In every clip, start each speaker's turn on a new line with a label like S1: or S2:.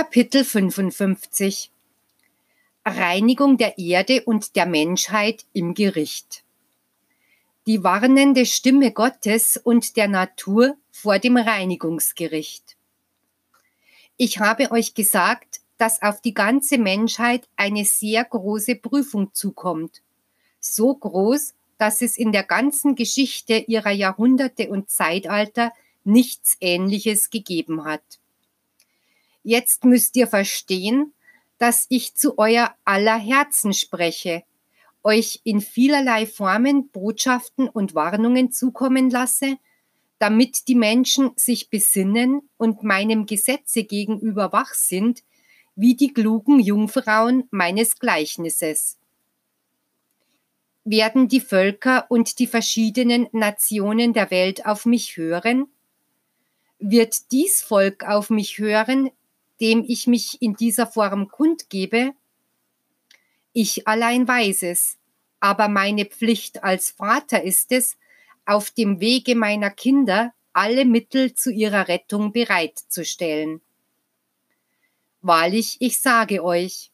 S1: Kapitel 55 Reinigung der Erde und der Menschheit im Gericht. Die warnende Stimme Gottes und der Natur vor dem Reinigungsgericht. Ich habe euch gesagt, dass auf die ganze Menschheit eine sehr große Prüfung zukommt. So groß, dass es in der ganzen Geschichte ihrer Jahrhunderte und Zeitalter nichts Ähnliches gegeben hat. Jetzt müsst ihr verstehen, dass ich zu euer aller Herzen spreche, euch in vielerlei Formen Botschaften und Warnungen zukommen lasse, damit die Menschen sich besinnen und meinem Gesetze gegenüber wach sind, wie die klugen Jungfrauen meines Gleichnisses. Werden die Völker und die verschiedenen Nationen der Welt auf mich hören? Wird dies Volk auf mich hören, dem ich mich in dieser Form kundgebe? Ich allein weiß es, aber meine Pflicht als Vater ist es, auf dem Wege meiner Kinder alle Mittel zu ihrer Rettung bereitzustellen. Wahrlich, ich sage euch,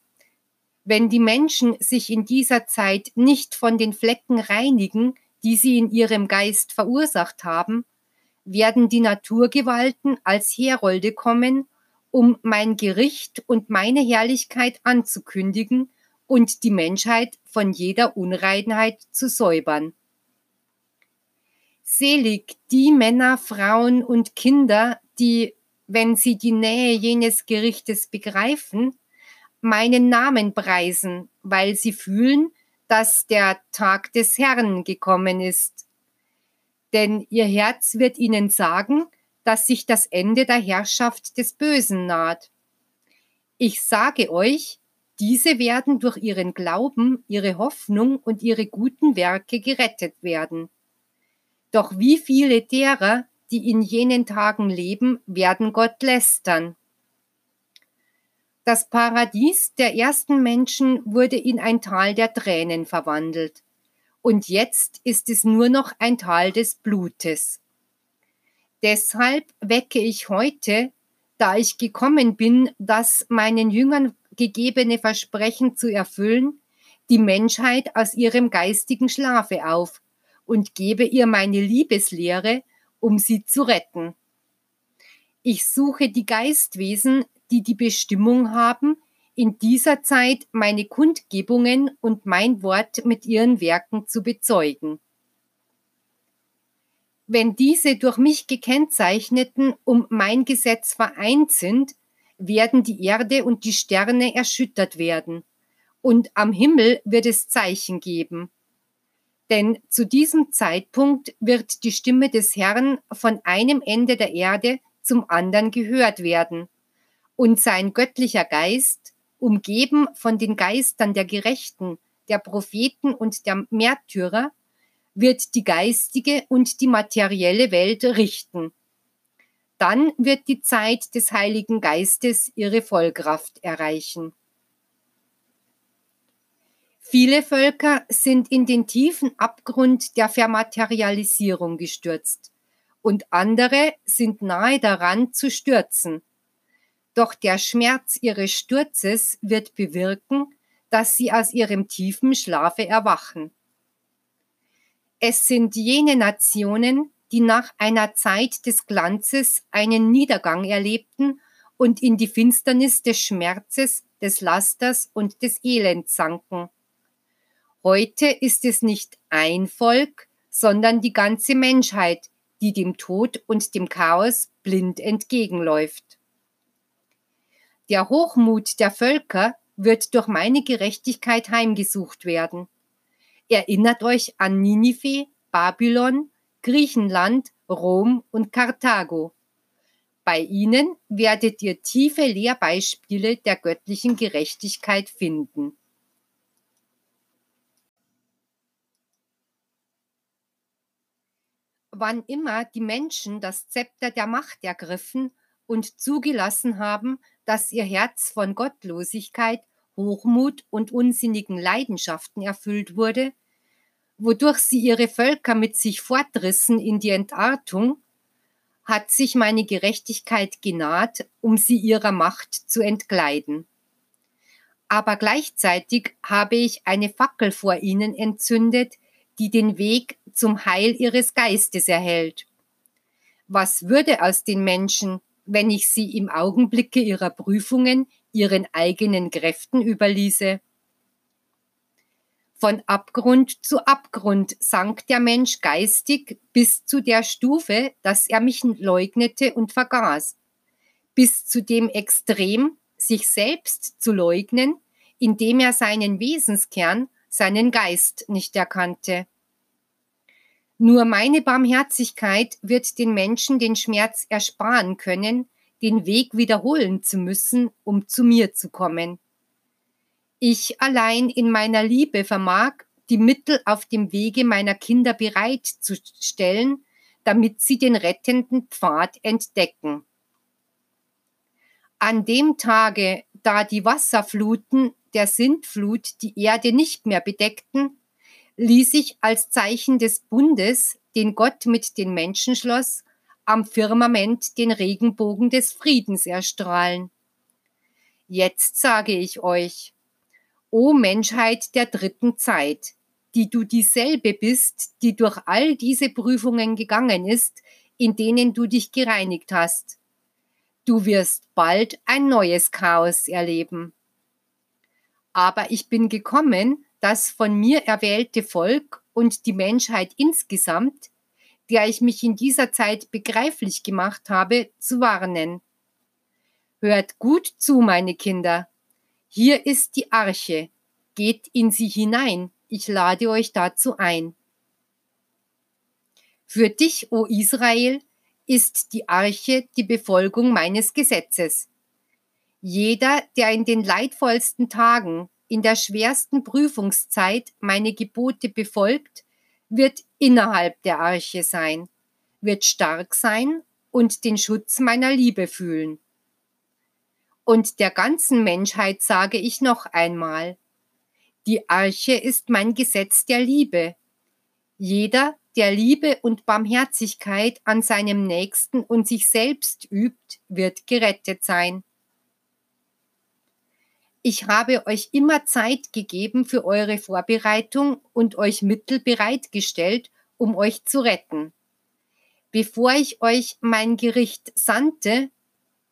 S1: wenn die Menschen sich in dieser Zeit nicht von den Flecken reinigen, die sie in ihrem Geist verursacht haben, werden die Naturgewalten als Herolde kommen um mein Gericht und meine Herrlichkeit anzukündigen und die Menschheit von jeder Unreinheit zu säubern. Selig die Männer, Frauen und Kinder, die, wenn sie die Nähe jenes Gerichtes begreifen, meinen Namen preisen, weil sie fühlen, dass der Tag des Herrn gekommen ist. Denn ihr Herz wird ihnen sagen, dass sich das Ende der Herrschaft des Bösen naht. Ich sage euch, diese werden durch ihren Glauben, ihre Hoffnung und ihre guten Werke gerettet werden. Doch wie viele derer, die in jenen Tagen leben, werden Gott lästern. Das Paradies der ersten Menschen wurde in ein Tal der Tränen verwandelt. Und jetzt ist es nur noch ein Tal des Blutes. Deshalb wecke ich heute, da ich gekommen bin, das meinen Jüngern gegebene Versprechen zu erfüllen, die Menschheit aus ihrem geistigen Schlafe auf und gebe ihr meine Liebeslehre, um sie zu retten. Ich suche die Geistwesen, die die Bestimmung haben, in dieser Zeit meine Kundgebungen und mein Wort mit ihren Werken zu bezeugen. Wenn diese durch mich gekennzeichneten um mein Gesetz vereint sind, werden die Erde und die Sterne erschüttert werden, und am Himmel wird es Zeichen geben. Denn zu diesem Zeitpunkt wird die Stimme des Herrn von einem Ende der Erde zum anderen gehört werden, und sein göttlicher Geist, umgeben von den Geistern der Gerechten, der Propheten und der Märtyrer, wird die geistige und die materielle Welt richten. Dann wird die Zeit des Heiligen Geistes ihre Vollkraft erreichen. Viele Völker sind in den tiefen Abgrund der Vermaterialisierung gestürzt und andere sind nahe daran zu stürzen. Doch der Schmerz ihres Sturzes wird bewirken, dass sie aus ihrem tiefen Schlafe erwachen. Es sind jene Nationen, die nach einer Zeit des Glanzes einen Niedergang erlebten und in die Finsternis des Schmerzes, des Lasters und des Elends sanken. Heute ist es nicht ein Volk, sondern die ganze Menschheit, die dem Tod und dem Chaos blind entgegenläuft. Der Hochmut der Völker wird durch meine Gerechtigkeit heimgesucht werden. Erinnert euch an Ninive, Babylon, Griechenland, Rom und Karthago. Bei ihnen werdet ihr tiefe Lehrbeispiele der göttlichen Gerechtigkeit finden. Wann immer die Menschen das Zepter der Macht ergriffen und zugelassen haben, dass ihr Herz von Gottlosigkeit Hochmut und unsinnigen Leidenschaften erfüllt wurde, wodurch sie ihre Völker mit sich fortrissen in die Entartung, hat sich meine Gerechtigkeit genaht, um sie ihrer Macht zu entkleiden. Aber gleichzeitig habe ich eine Fackel vor ihnen entzündet, die den Weg zum Heil ihres Geistes erhält. Was würde aus den Menschen, wenn ich sie im Augenblicke ihrer Prüfungen ihren eigenen Kräften überließe? Von Abgrund zu Abgrund sank der Mensch geistig bis zu der Stufe, dass er mich leugnete und vergaß, bis zu dem Extrem, sich selbst zu leugnen, indem er seinen Wesenskern, seinen Geist nicht erkannte. Nur meine Barmherzigkeit wird den Menschen den Schmerz ersparen können, den Weg wiederholen zu müssen, um zu mir zu kommen. Ich allein in meiner Liebe vermag, die Mittel auf dem Wege meiner Kinder bereitzustellen, damit sie den rettenden Pfad entdecken. An dem Tage, da die Wasserfluten der Sintflut die Erde nicht mehr bedeckten, ließ ich als Zeichen des Bundes, den Gott mit den Menschen schloss, am Firmament den Regenbogen des Friedens erstrahlen. Jetzt sage ich euch, O Menschheit der dritten Zeit, die du dieselbe bist, die durch all diese Prüfungen gegangen ist, in denen du dich gereinigt hast. Du wirst bald ein neues Chaos erleben. Aber ich bin gekommen, das von mir erwählte Volk und die Menschheit insgesamt, der ich mich in dieser Zeit begreiflich gemacht habe, zu warnen. Hört gut zu, meine Kinder. Hier ist die Arche. Geht in sie hinein. Ich lade euch dazu ein. Für dich, o Israel, ist die Arche die Befolgung meines Gesetzes. Jeder, der in den leidvollsten Tagen in der schwersten Prüfungszeit meine Gebote befolgt, wird innerhalb der Arche sein, wird stark sein und den Schutz meiner Liebe fühlen. Und der ganzen Menschheit sage ich noch einmal, die Arche ist mein Gesetz der Liebe. Jeder, der Liebe und Barmherzigkeit an seinem Nächsten und sich selbst übt, wird gerettet sein. Ich habe euch immer Zeit gegeben für eure Vorbereitung und euch Mittel bereitgestellt, um euch zu retten. Bevor ich euch mein Gericht sandte,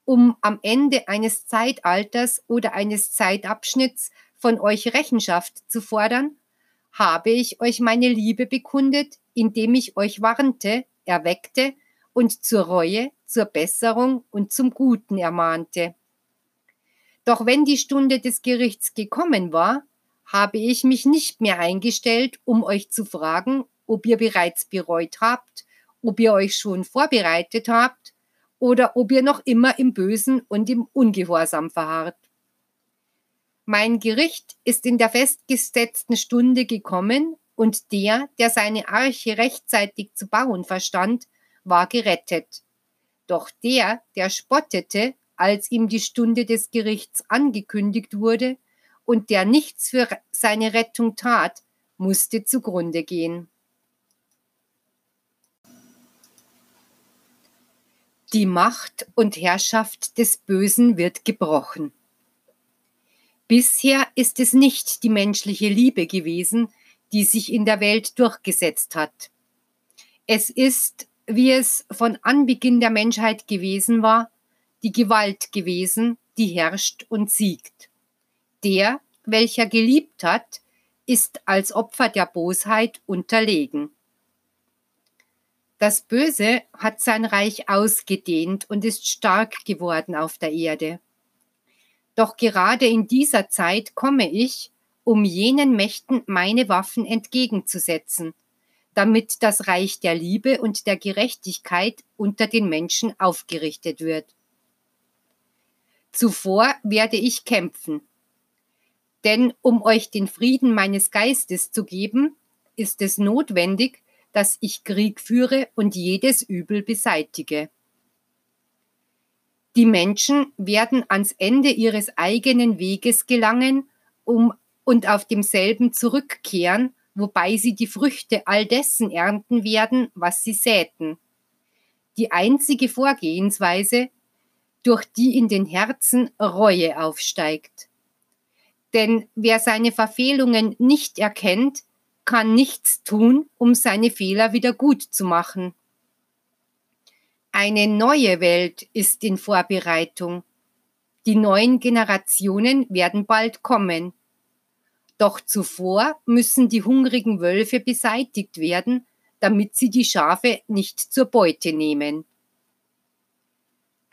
S1: um am Ende eines Zeitalters oder eines Zeitabschnitts von euch Rechenschaft zu fordern, habe ich euch meine Liebe bekundet, indem ich euch warnte, erweckte und zur Reue, zur Besserung und zum Guten ermahnte. Doch wenn die Stunde des Gerichts gekommen war, habe ich mich nicht mehr eingestellt, um euch zu fragen, ob ihr bereits bereut habt, ob ihr euch schon vorbereitet habt oder ob ihr noch immer im Bösen und im Ungehorsam verharrt. Mein Gericht ist in der festgesetzten Stunde gekommen und der, der seine Arche rechtzeitig zu bauen verstand, war gerettet. Doch der, der spottete, als ihm die Stunde des Gerichts angekündigt wurde und der nichts für seine Rettung tat, musste zugrunde gehen. Die Macht und Herrschaft des Bösen wird gebrochen. Bisher ist es nicht die menschliche Liebe gewesen, die sich in der Welt durchgesetzt hat. Es ist, wie es von Anbeginn der Menschheit gewesen war, die Gewalt gewesen, die herrscht und siegt. Der, welcher geliebt hat, ist als Opfer der Bosheit unterlegen. Das Böse hat sein Reich ausgedehnt und ist stark geworden auf der Erde. Doch gerade in dieser Zeit komme ich, um jenen Mächten meine Waffen entgegenzusetzen, damit das Reich der Liebe und der Gerechtigkeit unter den Menschen aufgerichtet wird. Zuvor werde ich kämpfen. Denn um euch den Frieden meines Geistes zu geben, ist es notwendig, dass ich Krieg führe und jedes Übel beseitige. Die Menschen werden ans Ende ihres eigenen Weges gelangen um, und auf demselben zurückkehren, wobei sie die Früchte all dessen ernten werden, was sie säten. die einzige Vorgehensweise, durch die in den Herzen Reue aufsteigt. Denn wer seine Verfehlungen nicht erkennt, kann nichts tun, um seine Fehler wieder gut zu machen. Eine neue Welt ist in Vorbereitung. Die neuen Generationen werden bald kommen. Doch zuvor müssen die hungrigen Wölfe beseitigt werden, damit sie die Schafe nicht zur Beute nehmen.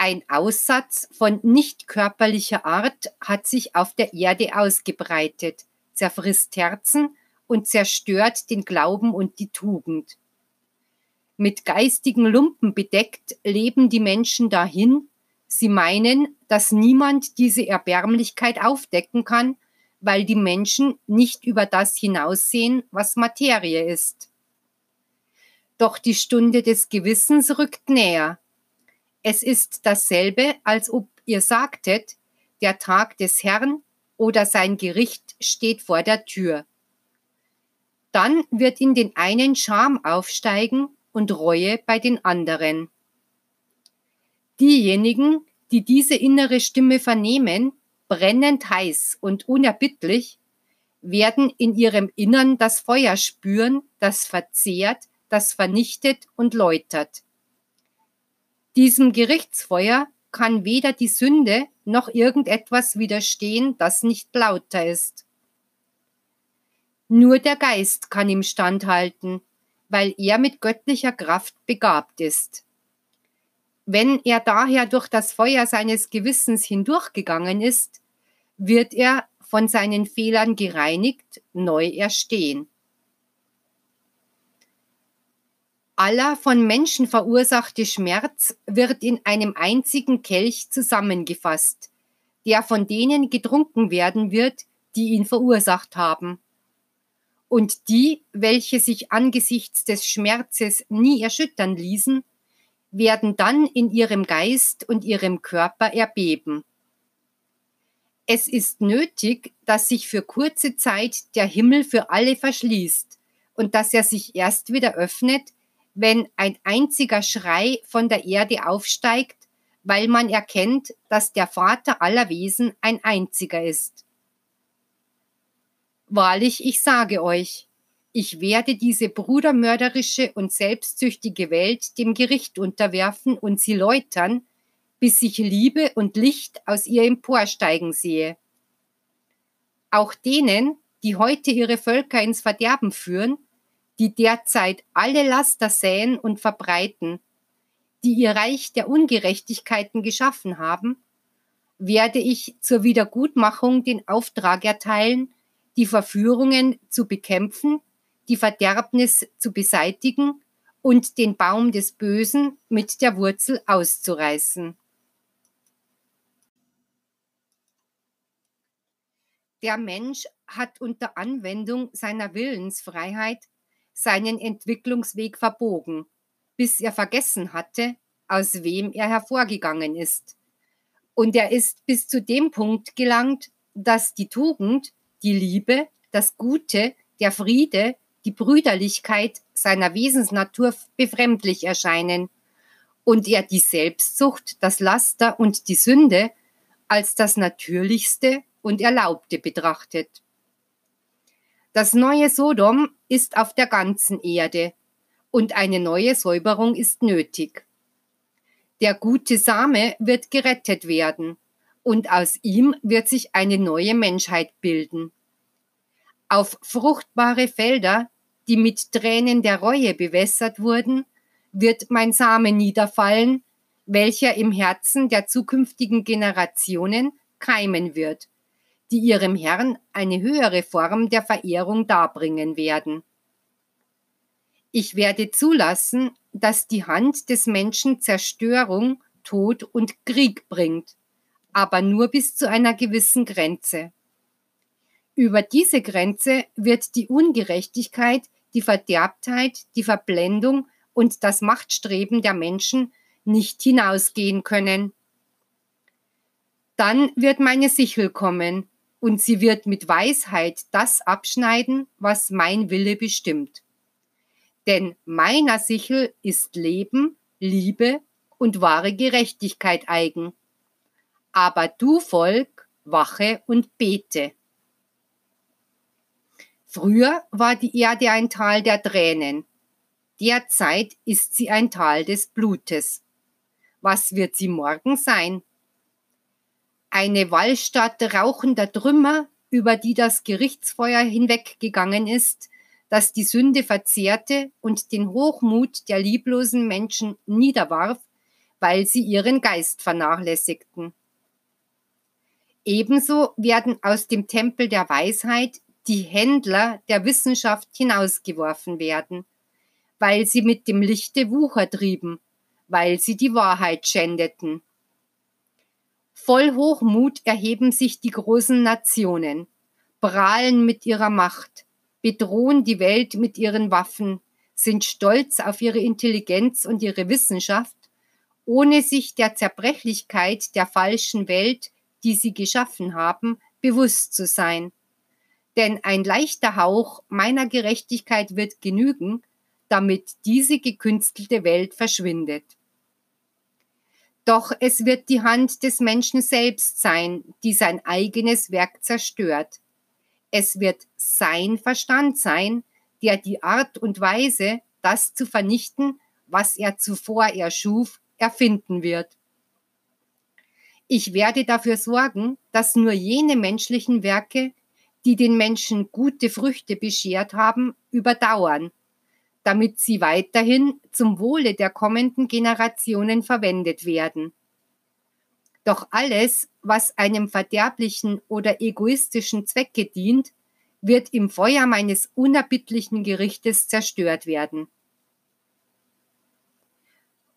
S1: Ein Aussatz von nicht körperlicher Art hat sich auf der Erde ausgebreitet, zerfrisst Herzen und zerstört den Glauben und die Tugend. Mit geistigen Lumpen bedeckt leben die Menschen dahin, sie meinen, dass niemand diese Erbärmlichkeit aufdecken kann, weil die Menschen nicht über das hinaussehen, was Materie ist. Doch die Stunde des Gewissens rückt näher, es ist dasselbe, als ob ihr sagtet, der Tag des Herrn oder sein Gericht steht vor der Tür. Dann wird in den einen Scham aufsteigen und Reue bei den anderen. Diejenigen, die diese innere Stimme vernehmen, brennend heiß und unerbittlich, werden in ihrem Innern das Feuer spüren, das verzehrt, das vernichtet und läutert. Diesem Gerichtsfeuer kann weder die Sünde noch irgendetwas widerstehen, das nicht lauter ist. Nur der Geist kann ihm standhalten, weil er mit göttlicher Kraft begabt ist. Wenn er daher durch das Feuer seines Gewissens hindurchgegangen ist, wird er von seinen Fehlern gereinigt neu erstehen. Aller von Menschen verursachte Schmerz wird in einem einzigen Kelch zusammengefasst, der von denen getrunken werden wird, die ihn verursacht haben. Und die, welche sich angesichts des Schmerzes nie erschüttern ließen, werden dann in ihrem Geist und ihrem Körper erbeben. Es ist nötig, dass sich für kurze Zeit der Himmel für alle verschließt und dass er sich erst wieder öffnet, wenn ein einziger Schrei von der Erde aufsteigt, weil man erkennt, dass der Vater aller Wesen ein einziger ist. Wahrlich, ich sage euch, ich werde diese brudermörderische und selbstsüchtige Welt dem Gericht unterwerfen und sie läutern, bis ich Liebe und Licht aus ihr emporsteigen sehe. Auch denen, die heute ihre Völker ins Verderben führen, die derzeit alle Laster säen und verbreiten, die ihr Reich der Ungerechtigkeiten geschaffen haben, werde ich zur Wiedergutmachung den Auftrag erteilen, die Verführungen zu bekämpfen, die Verderbnis zu beseitigen und den Baum des Bösen mit der Wurzel auszureißen. Der Mensch hat unter Anwendung seiner Willensfreiheit seinen Entwicklungsweg verbogen, bis er vergessen hatte, aus wem er hervorgegangen ist. Und er ist bis zu dem Punkt gelangt, dass die Tugend, die Liebe, das Gute, der Friede, die Brüderlichkeit seiner Wesensnatur befremdlich erscheinen und er die Selbstsucht, das Laster und die Sünde als das Natürlichste und Erlaubte betrachtet. Das neue Sodom ist auf der ganzen Erde und eine neue Säuberung ist nötig. Der gute Same wird gerettet werden und aus ihm wird sich eine neue Menschheit bilden. Auf fruchtbare Felder, die mit Tränen der Reue bewässert wurden, wird mein Same niederfallen, welcher im Herzen der zukünftigen Generationen keimen wird die ihrem Herrn eine höhere Form der Verehrung darbringen werden. Ich werde zulassen, dass die Hand des Menschen Zerstörung, Tod und Krieg bringt, aber nur bis zu einer gewissen Grenze. Über diese Grenze wird die Ungerechtigkeit, die Verderbtheit, die Verblendung und das Machtstreben der Menschen nicht hinausgehen können. Dann wird meine Sichel kommen, und sie wird mit Weisheit das abschneiden, was mein Wille bestimmt. Denn meiner Sichel ist Leben Liebe und wahre Gerechtigkeit eigen. Aber du Volk, wache und bete. Früher war die Erde ein Tal der Tränen. Derzeit ist sie ein Tal des Blutes. Was wird sie morgen sein? Eine Wallstatt rauchender Trümmer, über die das Gerichtsfeuer hinweggegangen ist, das die Sünde verzehrte und den Hochmut der lieblosen Menschen niederwarf, weil sie ihren Geist vernachlässigten. Ebenso werden aus dem Tempel der Weisheit die Händler der Wissenschaft hinausgeworfen werden, weil sie mit dem Lichte Wucher trieben, weil sie die Wahrheit schändeten. Voll Hochmut erheben sich die großen Nationen, prahlen mit ihrer Macht, bedrohen die Welt mit ihren Waffen, sind stolz auf ihre Intelligenz und ihre Wissenschaft, ohne sich der Zerbrechlichkeit der falschen Welt, die sie geschaffen haben, bewusst zu sein. Denn ein leichter Hauch meiner Gerechtigkeit wird genügen, damit diese gekünstelte Welt verschwindet. Doch es wird die Hand des Menschen selbst sein, die sein eigenes Werk zerstört. Es wird sein Verstand sein, der die Art und Weise, das zu vernichten, was er zuvor erschuf, erfinden wird. Ich werde dafür sorgen, dass nur jene menschlichen Werke, die den Menschen gute Früchte beschert haben, überdauern, damit sie weiterhin zum Wohle der kommenden Generationen verwendet werden. Doch alles, was einem verderblichen oder egoistischen Zwecke dient, wird im Feuer meines unerbittlichen Gerichtes zerstört werden.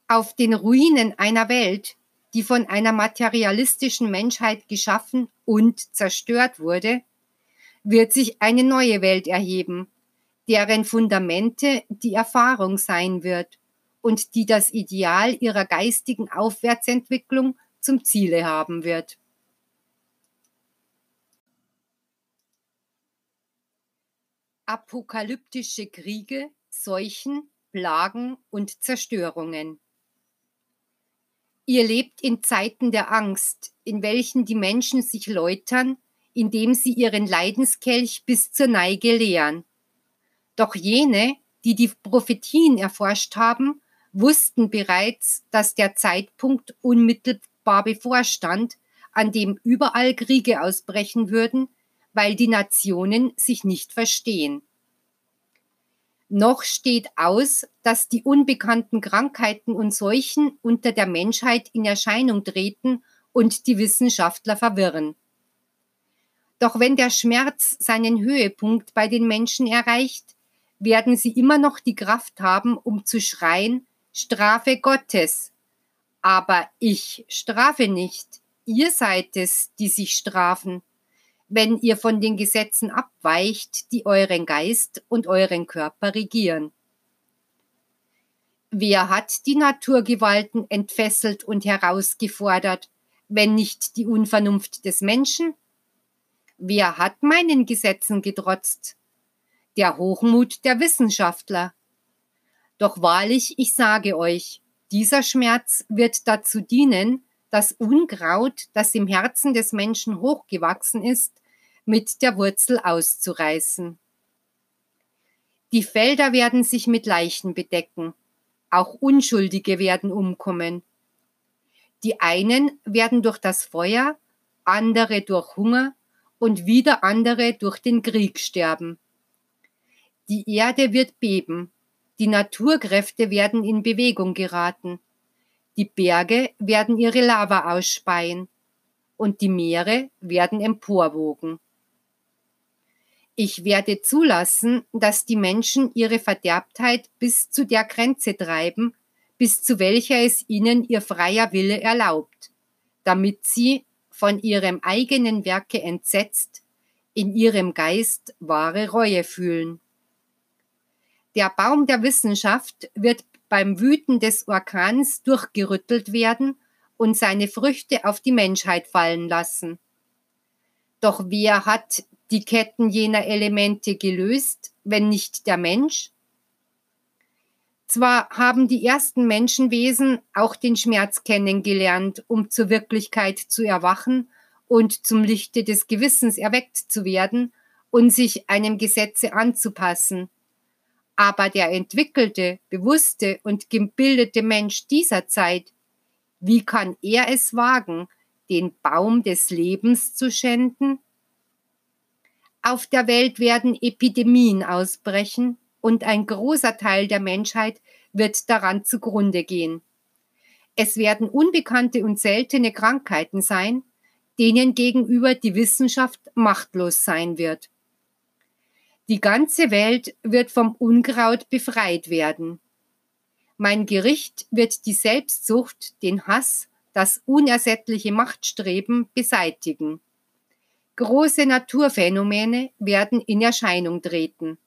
S1: Auf den Ruinen einer Welt, die von einer materialistischen Menschheit geschaffen und zerstört wurde, wird sich eine neue Welt erheben, deren Fundamente die Erfahrung sein wird und die das Ideal ihrer geistigen Aufwärtsentwicklung zum Ziele haben wird. Apokalyptische Kriege, Seuchen, Plagen und Zerstörungen. Ihr lebt in Zeiten der Angst, in welchen die Menschen sich läutern, indem sie ihren Leidenskelch bis zur Neige leeren. Doch jene, die die Prophetien erforscht haben, wussten bereits, dass der Zeitpunkt unmittelbar bevorstand, an dem überall Kriege ausbrechen würden, weil die Nationen sich nicht verstehen. Noch steht aus, dass die unbekannten Krankheiten und Seuchen unter der Menschheit in Erscheinung treten und die Wissenschaftler verwirren. Doch wenn der Schmerz seinen Höhepunkt bei den Menschen erreicht, werden sie immer noch die Kraft haben, um zu schreien, Strafe Gottes. Aber ich strafe nicht, ihr seid es, die sich strafen wenn ihr von den Gesetzen abweicht, die euren Geist und euren Körper regieren. Wer hat die Naturgewalten entfesselt und herausgefordert, wenn nicht die Unvernunft des Menschen? Wer hat meinen Gesetzen getrotzt? Der Hochmut der Wissenschaftler. Doch wahrlich, ich sage euch, dieser Schmerz wird dazu dienen, das Unkraut, das im Herzen des Menschen hochgewachsen ist, mit der Wurzel auszureißen. Die Felder werden sich mit Leichen bedecken, auch Unschuldige werden umkommen. Die einen werden durch das Feuer, andere durch Hunger und wieder andere durch den Krieg sterben. Die Erde wird beben, die Naturkräfte werden in Bewegung geraten, die Berge werden ihre Lava ausspeien und die Meere werden emporwogen. Ich werde zulassen, dass die Menschen ihre Verderbtheit bis zu der Grenze treiben, bis zu welcher es ihnen ihr freier Wille erlaubt, damit sie, von ihrem eigenen Werke entsetzt, in ihrem Geist wahre Reue fühlen. Der Baum der Wissenschaft wird beim Wüten des Orkans durchgerüttelt werden und seine Früchte auf die Menschheit fallen lassen. Doch wer hat die Ketten jener Elemente gelöst, wenn nicht der Mensch? Zwar haben die ersten Menschenwesen auch den Schmerz kennengelernt, um zur Wirklichkeit zu erwachen und zum Lichte des Gewissens erweckt zu werden und sich einem Gesetze anzupassen. Aber der entwickelte, bewusste und gebildete Mensch dieser Zeit, wie kann er es wagen, den Baum des Lebens zu schänden? Auf der Welt werden Epidemien ausbrechen und ein großer Teil der Menschheit wird daran zugrunde gehen. Es werden unbekannte und seltene Krankheiten sein, denen gegenüber die Wissenschaft machtlos sein wird. Die ganze Welt wird vom Unkraut befreit werden. Mein Gericht wird die Selbstsucht, den Hass, das unersättliche Machtstreben beseitigen. Große Naturphänomene werden in Erscheinung treten.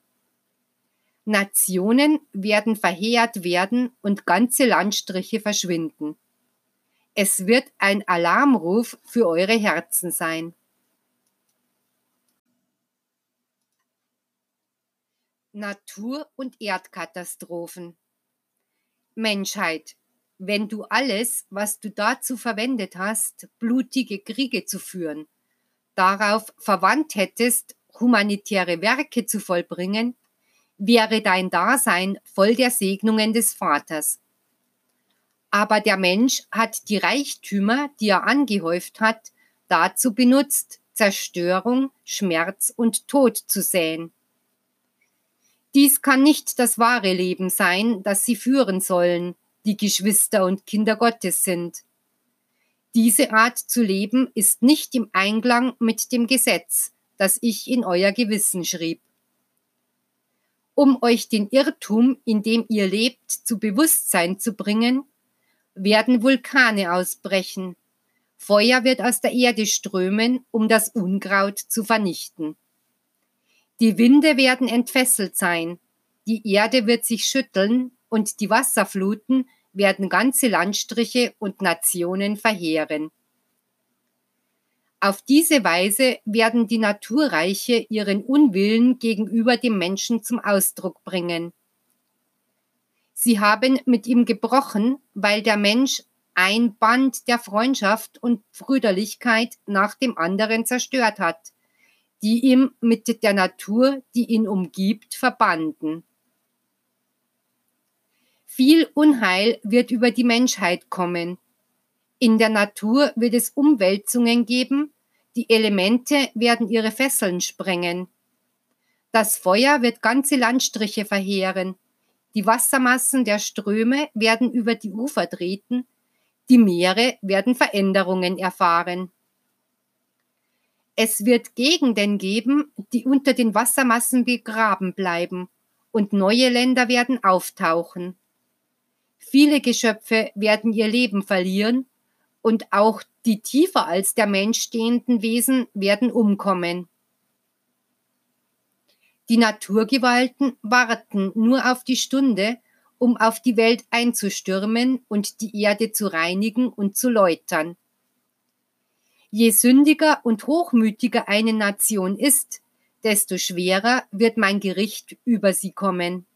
S1: Nationen werden verheert werden und ganze Landstriche verschwinden. Es wird ein Alarmruf für eure Herzen sein. Natur- und Erdkatastrophen. Menschheit, wenn du alles, was du dazu verwendet hast, blutige Kriege zu führen, darauf verwandt hättest, humanitäre Werke zu vollbringen, wäre dein Dasein voll der Segnungen des Vaters. Aber der Mensch hat die Reichtümer, die er angehäuft hat, dazu benutzt, Zerstörung, Schmerz und Tod zu säen. Dies kann nicht das wahre Leben sein, das sie führen sollen, die Geschwister und Kinder Gottes sind. Diese Art zu leben ist nicht im Einklang mit dem Gesetz, das ich in euer Gewissen schrieb. Um euch den Irrtum, in dem ihr lebt, zu Bewusstsein zu bringen, werden Vulkane ausbrechen. Feuer wird aus der Erde strömen, um das Unkraut zu vernichten. Die Winde werden entfesselt sein, die Erde wird sich schütteln und die Wasserfluten werden ganze Landstriche und Nationen verheeren. Auf diese Weise werden die Naturreiche ihren Unwillen gegenüber dem Menschen zum Ausdruck bringen. Sie haben mit ihm gebrochen, weil der Mensch ein Band der Freundschaft und Brüderlichkeit nach dem anderen zerstört hat die ihm mit der Natur, die ihn umgibt, verbanden. Viel Unheil wird über die Menschheit kommen. In der Natur wird es Umwälzungen geben, die Elemente werden ihre Fesseln sprengen. Das Feuer wird ganze Landstriche verheeren, die Wassermassen der Ströme werden über die Ufer treten, die Meere werden Veränderungen erfahren. Es wird Gegenden geben, die unter den Wassermassen begraben bleiben, und neue Länder werden auftauchen. Viele Geschöpfe werden ihr Leben verlieren, und auch die tiefer als der Mensch stehenden Wesen werden umkommen. Die Naturgewalten warten nur auf die Stunde, um auf die Welt einzustürmen und die Erde zu reinigen und zu läutern. Je sündiger und hochmütiger eine Nation ist, desto schwerer wird mein Gericht über sie kommen.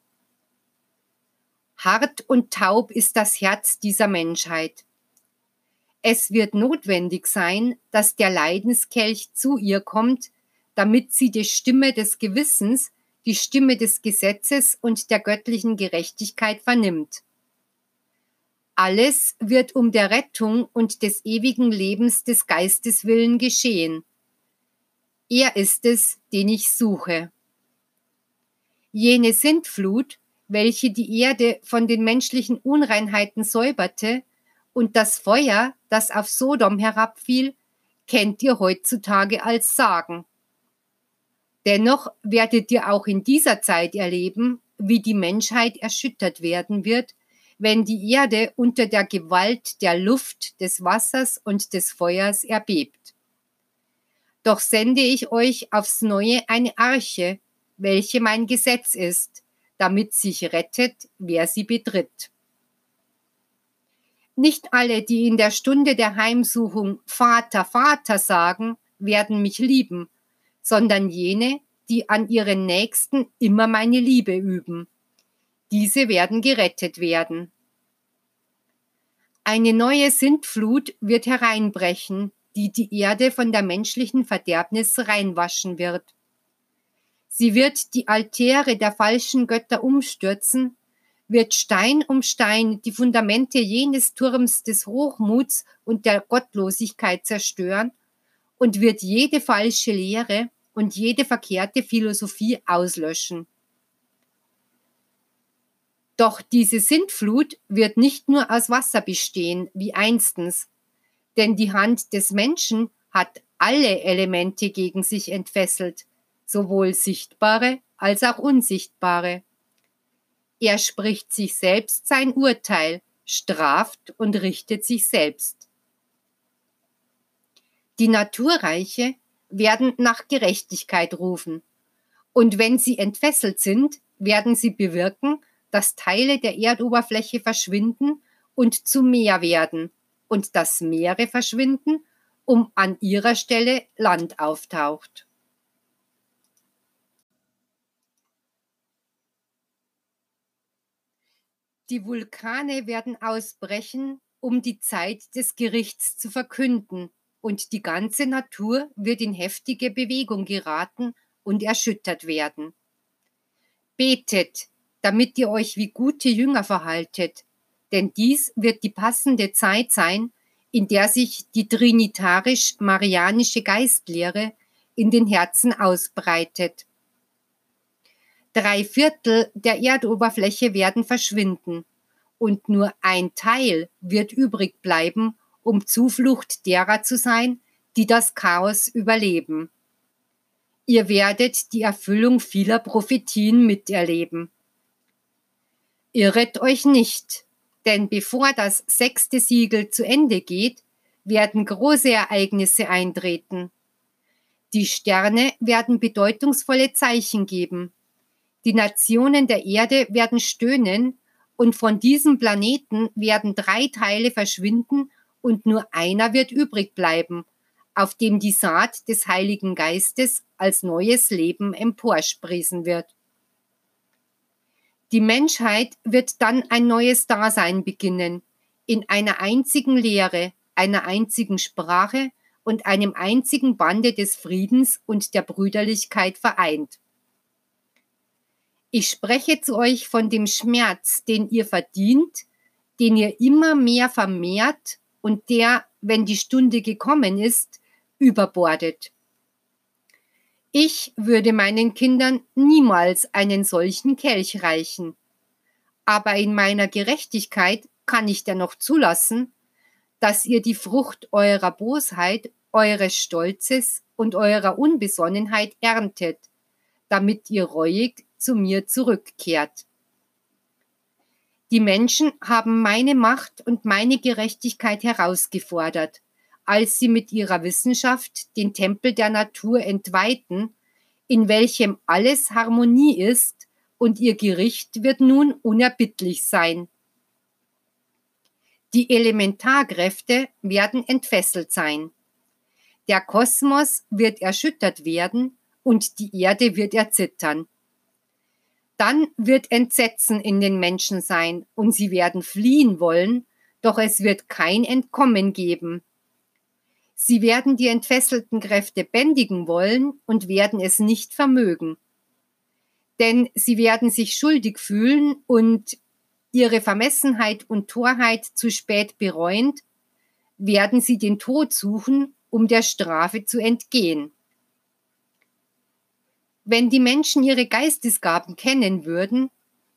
S1: Hart und taub ist das Herz dieser Menschheit. Es wird notwendig sein, dass der Leidenskelch zu ihr kommt, damit sie die Stimme des Gewissens, die Stimme des Gesetzes und der göttlichen Gerechtigkeit vernimmt. Alles wird um der Rettung und des ewigen Lebens des Geistes willen geschehen. Er ist es, den ich suche. Jene Sintflut, welche die Erde von den menschlichen Unreinheiten säuberte, und das Feuer, das auf Sodom herabfiel, kennt ihr heutzutage als Sagen. Dennoch werdet ihr auch in dieser Zeit erleben, wie die Menschheit erschüttert werden wird wenn die Erde unter der Gewalt der Luft, des Wassers und des Feuers erbebt. Doch sende ich euch aufs neue eine Arche, welche mein Gesetz ist, damit sich rettet, wer sie betritt. Nicht alle, die in der Stunde der Heimsuchung Vater, Vater sagen, werden mich lieben, sondern jene, die an ihren Nächsten immer meine Liebe üben Diese werden gerettet werden. Eine neue Sintflut wird hereinbrechen, die die Erde von der menschlichen Verderbnis reinwaschen wird. Sie wird die Altäre der falschen Götter umstürzen, wird Stein um Stein die Fundamente jenes Turms des Hochmuts und der Gottlosigkeit zerstören und wird jede falsche Lehre und jede verkehrte Philosophie auslöschen. Doch diese Sintflut wird nicht nur aus Wasser bestehen, wie einstens, denn die Hand des Menschen hat alle Elemente gegen sich entfesselt, sowohl sichtbare als auch unsichtbare. Er spricht sich selbst sein Urteil, straft und richtet sich selbst. Die Naturreiche werden nach Gerechtigkeit rufen, und wenn sie entfesselt sind, werden sie bewirken, dass Teile der Erdoberfläche verschwinden und zu Meer werden und dass Meere verschwinden, um an ihrer Stelle Land auftaucht. Die Vulkane werden ausbrechen, um die Zeit des Gerichts zu verkünden, und die ganze Natur wird in heftige Bewegung geraten und erschüttert werden. Betet, damit ihr euch wie gute Jünger verhaltet, denn dies wird die passende Zeit sein, in der sich die trinitarisch-marianische Geistlehre in den Herzen ausbreitet. Drei Viertel der Erdoberfläche werden verschwinden und nur ein Teil wird übrig bleiben, um Zuflucht derer zu sein, die das Chaos überleben. Ihr werdet die Erfüllung vieler Prophetien miterleben. Irret euch nicht, denn bevor das sechste Siegel zu Ende geht, werden große Ereignisse eintreten. Die Sterne werden bedeutungsvolle Zeichen geben. Die Nationen der Erde werden stöhnen und von diesem Planeten werden drei Teile verschwinden und nur einer wird übrig bleiben, auf dem die Saat des Heiligen Geistes als neues Leben emporsprießen wird. Die Menschheit wird dann ein neues Dasein beginnen, in einer einzigen Lehre, einer einzigen Sprache und einem einzigen Bande des Friedens und der Brüderlichkeit vereint. Ich spreche zu euch von dem Schmerz, den ihr verdient, den ihr immer mehr vermehrt und der, wenn die Stunde gekommen ist, überbordet. Ich würde meinen Kindern niemals einen solchen Kelch reichen. Aber in meiner Gerechtigkeit kann ich dennoch zulassen, dass ihr die Frucht eurer Bosheit, eures Stolzes und eurer Unbesonnenheit erntet, damit ihr reuig zu mir zurückkehrt. Die Menschen haben meine Macht und meine Gerechtigkeit herausgefordert als sie mit ihrer Wissenschaft den Tempel der Natur entweihten, in welchem alles Harmonie ist, und ihr Gericht wird nun unerbittlich sein. Die Elementarkräfte werden entfesselt sein. Der Kosmos wird erschüttert werden und die Erde wird erzittern. Dann wird Entsetzen in den Menschen sein und sie werden fliehen wollen, doch es wird kein Entkommen geben, Sie werden die entfesselten Kräfte bändigen wollen und werden es nicht vermögen. Denn sie werden sich schuldig fühlen und ihre Vermessenheit und Torheit zu spät bereuend, werden sie den Tod suchen, um der Strafe zu entgehen. Wenn die Menschen ihre Geistesgaben kennen würden,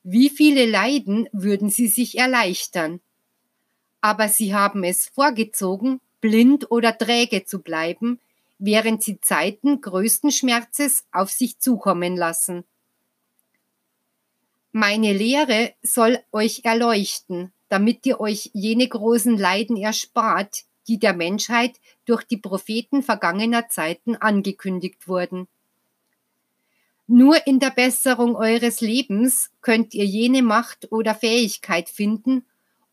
S1: wie viele Leiden würden sie sich erleichtern? Aber sie haben es vorgezogen, blind oder träge zu bleiben, während sie Zeiten größten Schmerzes auf sich zukommen lassen. Meine Lehre soll euch erleuchten, damit ihr euch jene großen Leiden erspart, die der Menschheit durch die Propheten vergangener Zeiten angekündigt wurden. Nur in der Besserung eures Lebens könnt ihr jene Macht oder Fähigkeit finden,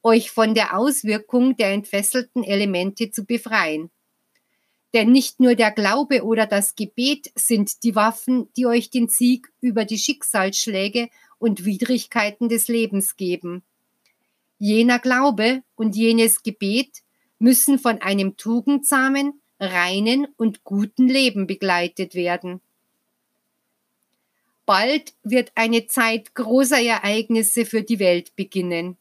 S1: euch von der Auswirkung der entfesselten Elemente zu befreien. Denn nicht nur der Glaube oder das Gebet sind die Waffen, die euch den Sieg über die Schicksalsschläge und Widrigkeiten des Lebens geben. Jener Glaube und jenes Gebet müssen von einem tugendsamen, reinen und guten Leben begleitet werden. Bald wird eine Zeit großer Ereignisse für die Welt beginnen.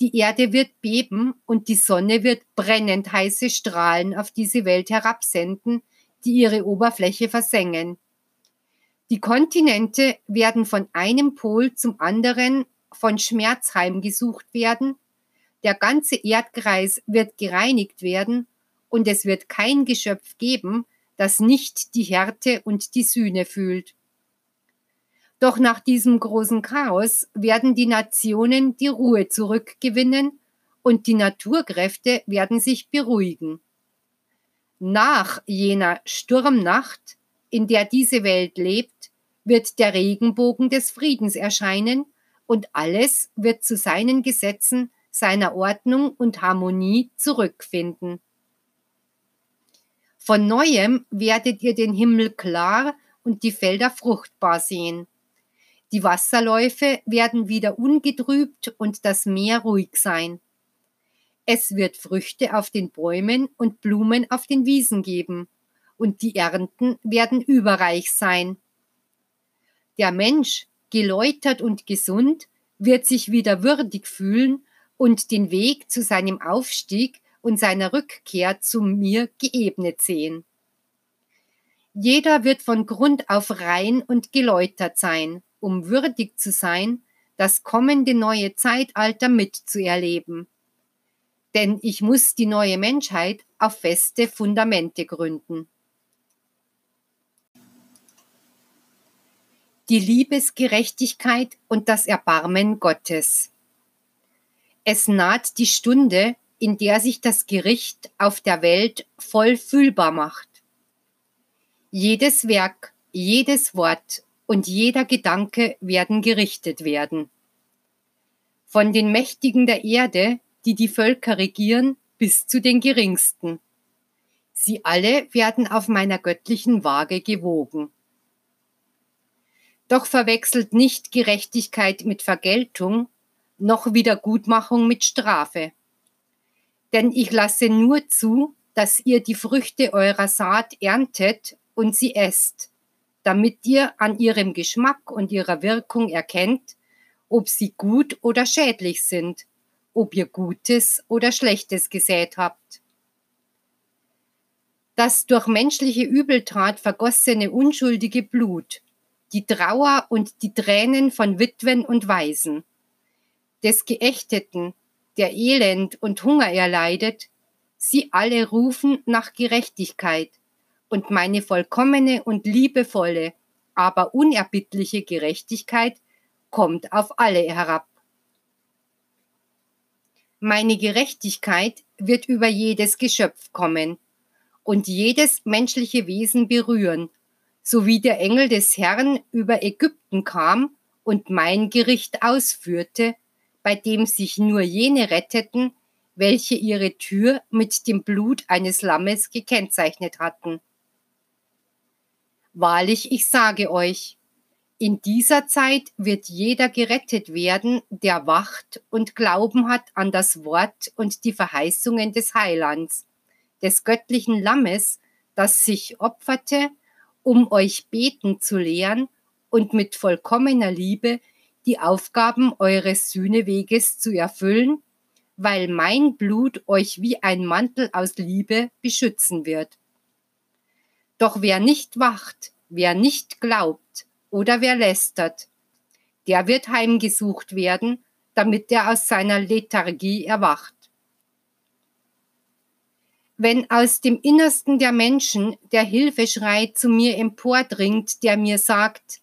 S1: Die Erde wird beben und die Sonne wird brennend heiße Strahlen auf diese Welt herabsenden, die ihre Oberfläche versengen. Die Kontinente werden von einem Pol zum anderen von Schmerz heimgesucht werden, der ganze Erdkreis wird gereinigt werden und es wird kein Geschöpf geben, das nicht die Härte und die Sühne fühlt. Doch nach diesem großen Chaos werden die Nationen die Ruhe zurückgewinnen und die Naturkräfte werden sich beruhigen. Nach jener Sturmnacht, in der diese Welt lebt, wird der Regenbogen des Friedens erscheinen und alles wird zu seinen Gesetzen, seiner Ordnung und Harmonie zurückfinden. Von neuem werdet ihr den Himmel klar und die Felder fruchtbar sehen. Die Wasserläufe werden wieder ungetrübt und das Meer ruhig sein. Es wird Früchte auf den Bäumen und Blumen auf den Wiesen geben, und die Ernten werden überreich sein. Der Mensch, geläutert und gesund, wird sich wieder würdig fühlen und den Weg zu seinem Aufstieg und seiner Rückkehr zu mir geebnet sehen. Jeder wird von Grund auf rein und geläutert sein, um würdig zu sein, das kommende neue Zeitalter mitzuerleben. Denn ich muss die neue Menschheit auf feste Fundamente gründen. Die Liebesgerechtigkeit und das Erbarmen Gottes. Es naht die Stunde, in der sich das Gericht auf der Welt voll fühlbar macht. Jedes Werk, jedes Wort und jeder Gedanke werden gerichtet werden. Von den Mächtigen der Erde, die die Völker regieren, bis zu den Geringsten. Sie alle werden auf meiner göttlichen Waage gewogen. Doch verwechselt nicht Gerechtigkeit mit Vergeltung, noch Wiedergutmachung mit Strafe. Denn ich lasse nur zu, dass ihr die Früchte eurer Saat erntet und sie esst, damit ihr an ihrem Geschmack und ihrer Wirkung erkennt, ob sie gut oder schädlich sind, ob ihr Gutes oder Schlechtes gesät habt. Das durch menschliche Übeltat vergossene unschuldige Blut, die Trauer und die Tränen von Witwen und Waisen, des Geächteten, der Elend und Hunger erleidet, sie alle rufen nach Gerechtigkeit, und meine vollkommene und liebevolle, aber unerbittliche Gerechtigkeit kommt auf alle herab. Meine Gerechtigkeit wird über jedes Geschöpf kommen und jedes menschliche Wesen berühren, so wie der Engel des Herrn über Ägypten kam und mein Gericht ausführte, bei dem sich nur jene retteten, welche ihre Tür mit dem Blut eines Lammes gekennzeichnet hatten. Wahrlich, ich sage euch, in dieser Zeit wird jeder gerettet werden, der wacht und Glauben hat an das Wort und die Verheißungen des Heilands, des göttlichen Lammes, das sich opferte, um euch beten zu lehren und mit vollkommener Liebe die Aufgaben eures Sühneweges zu erfüllen, weil mein Blut euch wie ein Mantel aus Liebe beschützen wird. Doch wer nicht wacht, wer nicht glaubt oder wer lästert, der wird heimgesucht werden, damit er aus seiner Lethargie erwacht. Wenn aus dem Innersten der Menschen der Hilfeschrei zu mir empordringt, der mir sagt,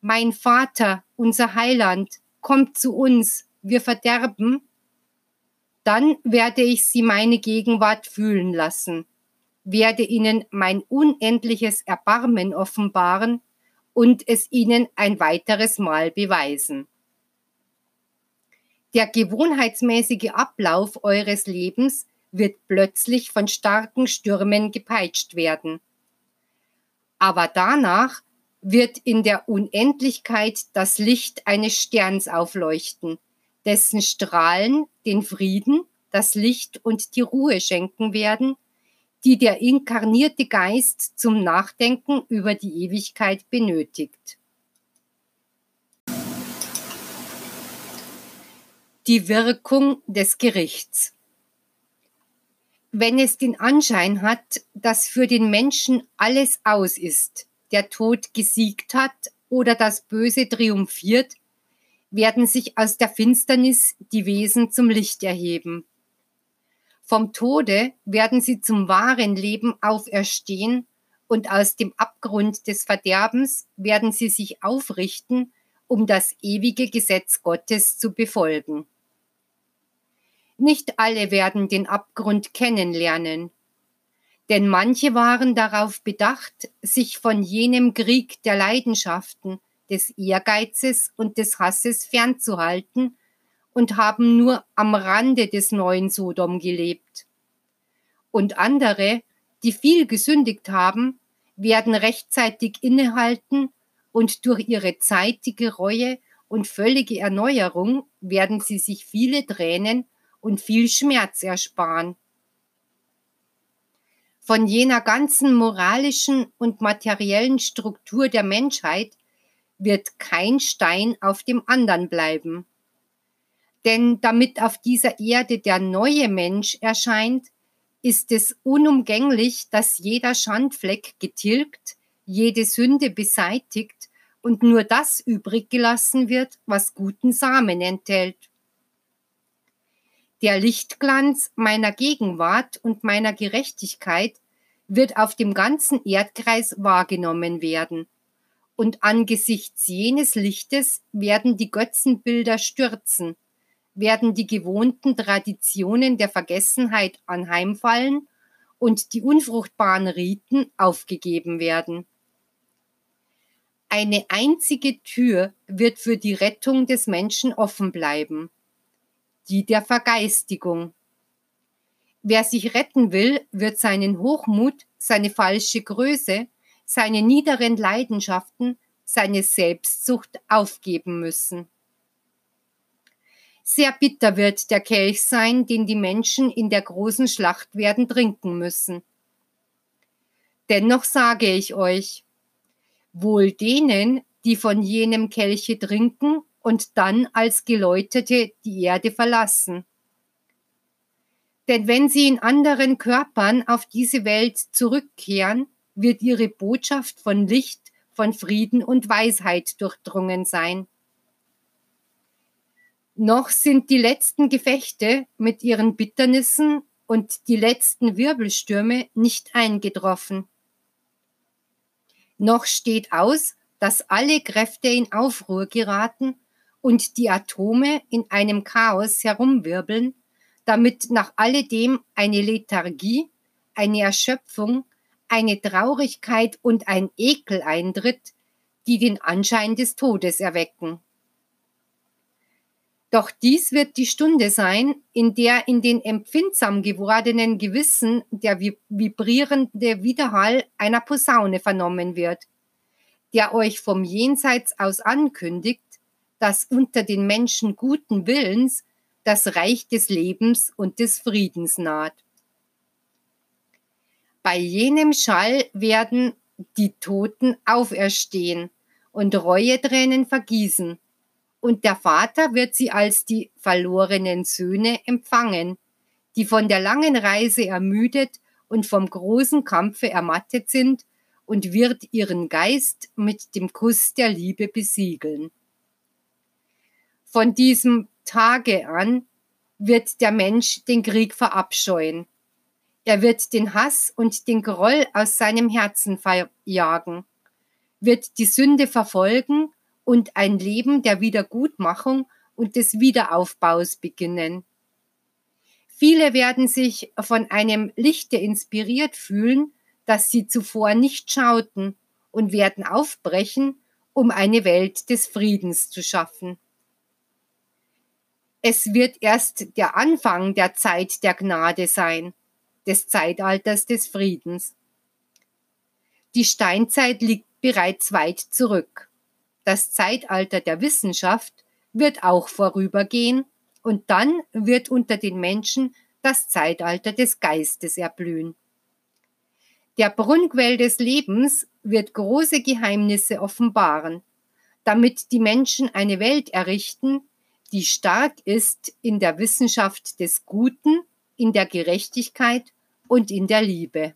S1: mein Vater, unser Heiland, kommt zu uns, wir verderben, dann werde ich sie meine Gegenwart fühlen lassen werde ihnen mein unendliches Erbarmen offenbaren und es ihnen ein weiteres Mal beweisen. Der gewohnheitsmäßige Ablauf eures Lebens wird plötzlich von starken Stürmen gepeitscht werden. Aber danach wird in der Unendlichkeit das Licht eines Sterns aufleuchten, dessen Strahlen den Frieden, das Licht und die Ruhe schenken werden, die der inkarnierte Geist zum Nachdenken über die Ewigkeit benötigt. Die Wirkung des Gerichts. Wenn es den Anschein hat, dass für den Menschen alles aus ist, der Tod gesiegt hat oder das Böse triumphiert, werden sich aus der Finsternis die Wesen zum Licht erheben. Vom Tode werden sie zum wahren Leben auferstehen und aus dem Abgrund des Verderbens werden sie sich aufrichten, um das ewige Gesetz Gottes zu befolgen. Nicht alle werden den Abgrund kennenlernen, denn manche waren darauf bedacht, sich von jenem Krieg der Leidenschaften, des Ehrgeizes und des Hasses fernzuhalten und haben nur am Rande des neuen Sodom gelebt. Und andere, die viel gesündigt haben, werden rechtzeitig innehalten und durch ihre zeitige Reue und völlige Erneuerung werden sie sich viele Tränen und viel Schmerz ersparen. Von jener ganzen moralischen und materiellen Struktur der Menschheit wird kein Stein auf dem anderen bleiben. Denn damit auf dieser Erde der neue Mensch erscheint, ist es unumgänglich, dass jeder Schandfleck getilgt, jede Sünde beseitigt und nur das übrig gelassen wird, was guten Samen enthält. Der Lichtglanz meiner Gegenwart und meiner Gerechtigkeit wird auf dem ganzen Erdkreis wahrgenommen werden. Und angesichts jenes Lichtes werden die Götzenbilder stürzen, werden die gewohnten Traditionen der Vergessenheit anheimfallen und die unfruchtbaren Riten aufgegeben werden. Eine einzige Tür wird für die Rettung des Menschen offen bleiben, die der Vergeistigung. Wer sich retten will, wird seinen Hochmut, seine falsche Größe, seine niederen Leidenschaften, seine Selbstsucht aufgeben müssen. Sehr bitter wird der Kelch sein, den die Menschen in der großen Schlacht werden trinken müssen. Dennoch sage ich euch, wohl denen, die von jenem Kelche trinken und dann als Geläutete die Erde verlassen. Denn wenn sie in anderen Körpern auf diese Welt zurückkehren, wird ihre Botschaft von Licht, von Frieden und Weisheit durchdrungen sein. Noch sind die letzten Gefechte mit ihren Bitternissen und die letzten Wirbelstürme nicht eingetroffen. Noch steht aus, dass alle Kräfte in Aufruhr geraten und die Atome in einem Chaos herumwirbeln, damit nach alledem eine Lethargie, eine Erschöpfung, eine Traurigkeit und ein Ekel eintritt, die den Anschein des Todes erwecken. Doch dies wird die Stunde sein, in der in den empfindsam gewordenen Gewissen der vibrierende Widerhall einer Posaune vernommen wird, der euch vom Jenseits aus ankündigt, dass unter den Menschen guten Willens das Reich des Lebens und des Friedens naht. Bei jenem Schall werden die Toten auferstehen und Reuetränen vergießen und der Vater wird sie als die verlorenen Söhne empfangen, die von der langen Reise ermüdet und vom großen Kampfe ermattet sind und wird ihren Geist mit dem Kuss der Liebe besiegeln. Von diesem Tage an wird der Mensch den Krieg verabscheuen. Er wird den Hass und den Groll aus seinem Herzen verjagen, wird die Sünde verfolgen und ein Leben der Wiedergutmachung und des Wiederaufbaus beginnen. Viele werden sich von einem Lichte inspiriert fühlen, das sie zuvor nicht schauten, und werden aufbrechen, um eine Welt des Friedens zu schaffen. Es wird erst der Anfang der Zeit der Gnade sein, des Zeitalters des Friedens. Die Steinzeit liegt bereits weit zurück. Das Zeitalter der Wissenschaft wird auch vorübergehen und dann wird unter den Menschen das Zeitalter des Geistes erblühen. Der Brunnenquell des Lebens wird große Geheimnisse offenbaren, damit die Menschen eine Welt errichten, die stark ist in der Wissenschaft des Guten, in der Gerechtigkeit und in der Liebe.